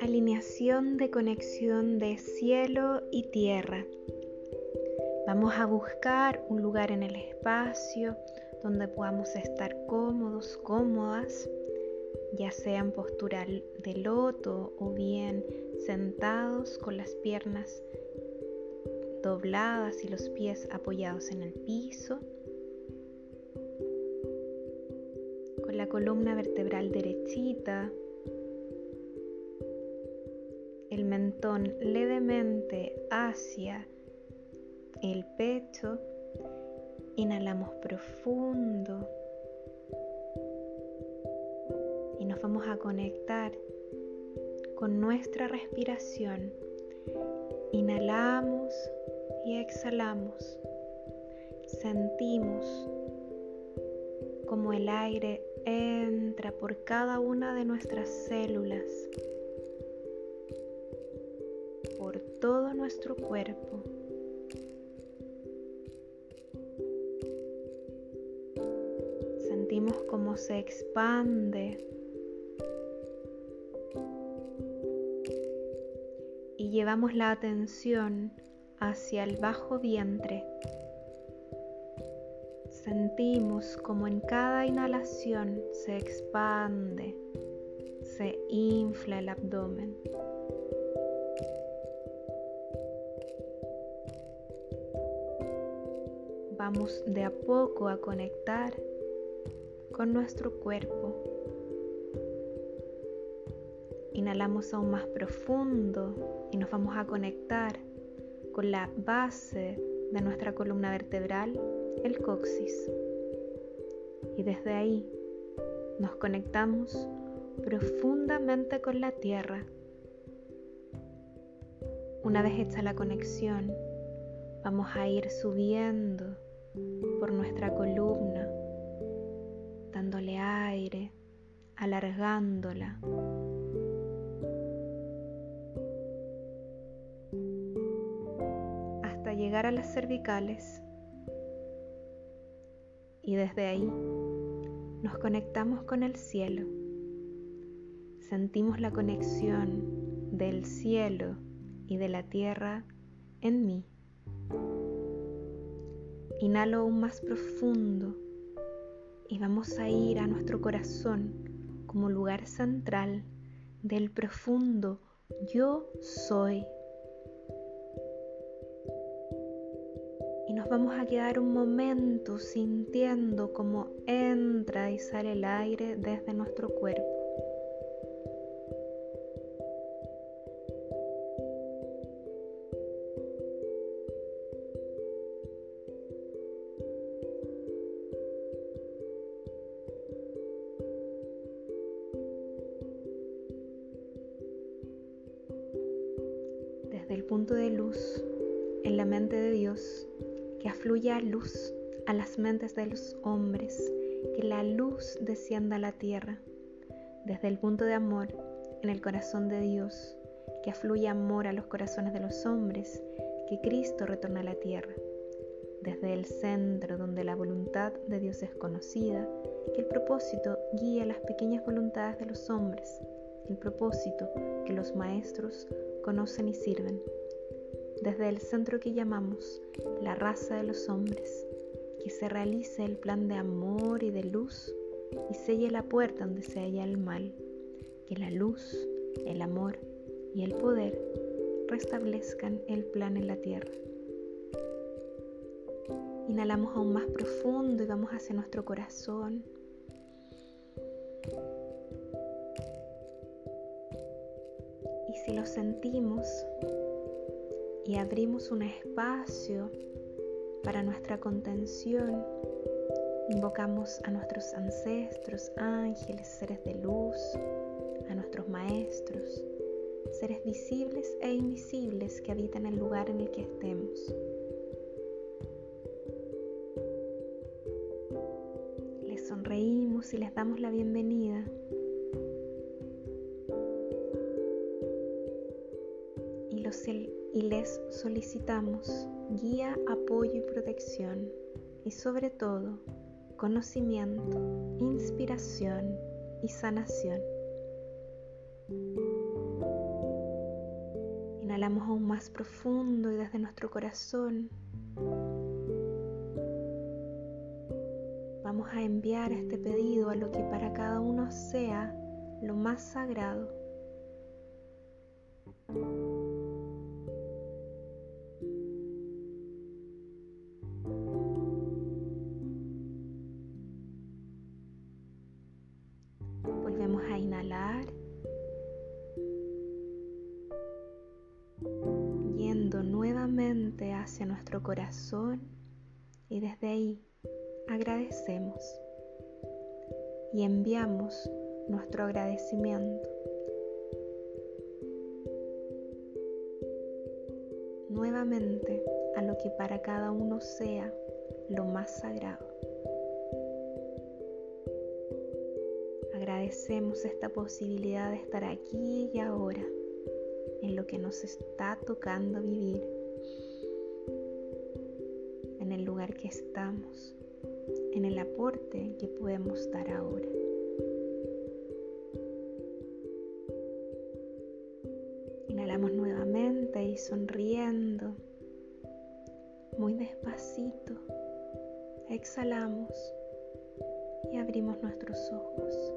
Alineación de conexión de cielo y tierra. Vamos a buscar un lugar en el espacio donde podamos estar cómodos, cómodas, ya sea en postura de loto o bien sentados con las piernas dobladas y los pies apoyados en el piso, la columna vertebral derechita, el mentón levemente hacia el pecho, inhalamos profundo y nos vamos a conectar con nuestra respiración. Inhalamos y exhalamos. Sentimos como el aire entra por cada una de nuestras células, por todo nuestro cuerpo. Sentimos cómo se expande y llevamos la atención hacia el bajo vientre. Sentimos como en cada inhalación se expande, se infla el abdomen. Vamos de a poco a conectar con nuestro cuerpo. Inhalamos aún más profundo y nos vamos a conectar con la base de nuestra columna vertebral, el coxis. Y desde ahí nos conectamos profundamente con la tierra. Una vez hecha la conexión, vamos a ir subiendo por nuestra columna, dándole aire, alargándola, llegar a las cervicales y desde ahí nos conectamos con el cielo. Sentimos la conexión del cielo y de la tierra en mí. Inhalo aún más profundo y vamos a ir a nuestro corazón como lugar central del profundo yo soy nos vamos a quedar un momento sintiendo cómo entra y sale el aire desde nuestro cuerpo. Desde el punto de luz en la mente de Dios, que afluya luz a las mentes de los hombres, que la luz descienda a la tierra, desde el punto de amor en el corazón de Dios, que afluya amor a los corazones de los hombres, que Cristo retorna a la tierra, desde el centro donde la voluntad de Dios es conocida, que el propósito guíe las pequeñas voluntades de los hombres, el propósito que los maestros conocen y sirven desde el centro que llamamos la raza de los hombres, que se realice el plan de amor y de luz y selle la puerta donde se halla el mal, que la luz, el amor y el poder restablezcan el plan en la tierra. Inhalamos aún más profundo y vamos hacia nuestro corazón. Y si lo sentimos, y abrimos un espacio para nuestra contención. Invocamos a nuestros ancestros, ángeles, seres de luz, a nuestros maestros, seres visibles e invisibles que habitan el lugar en el que estemos. Les sonreímos y les damos la bienvenida. Y los y les solicitamos guía, apoyo y protección y sobre todo conocimiento, inspiración y sanación. Inhalamos aún más profundo y desde nuestro corazón vamos a enviar este pedido a lo que para cada uno sea lo más sagrado. Hacia nuestro corazón y desde ahí agradecemos y enviamos nuestro agradecimiento. Nuevamente a lo que para cada uno sea lo más sagrado. Agradecemos esta posibilidad de estar aquí y ahora en lo que nos está tocando vivir, el lugar que estamos, en el aporte que podemos dar ahora. Inhalamos nuevamente y sonriendo, muy despacito, exhalamos y abrimos nuestros ojos.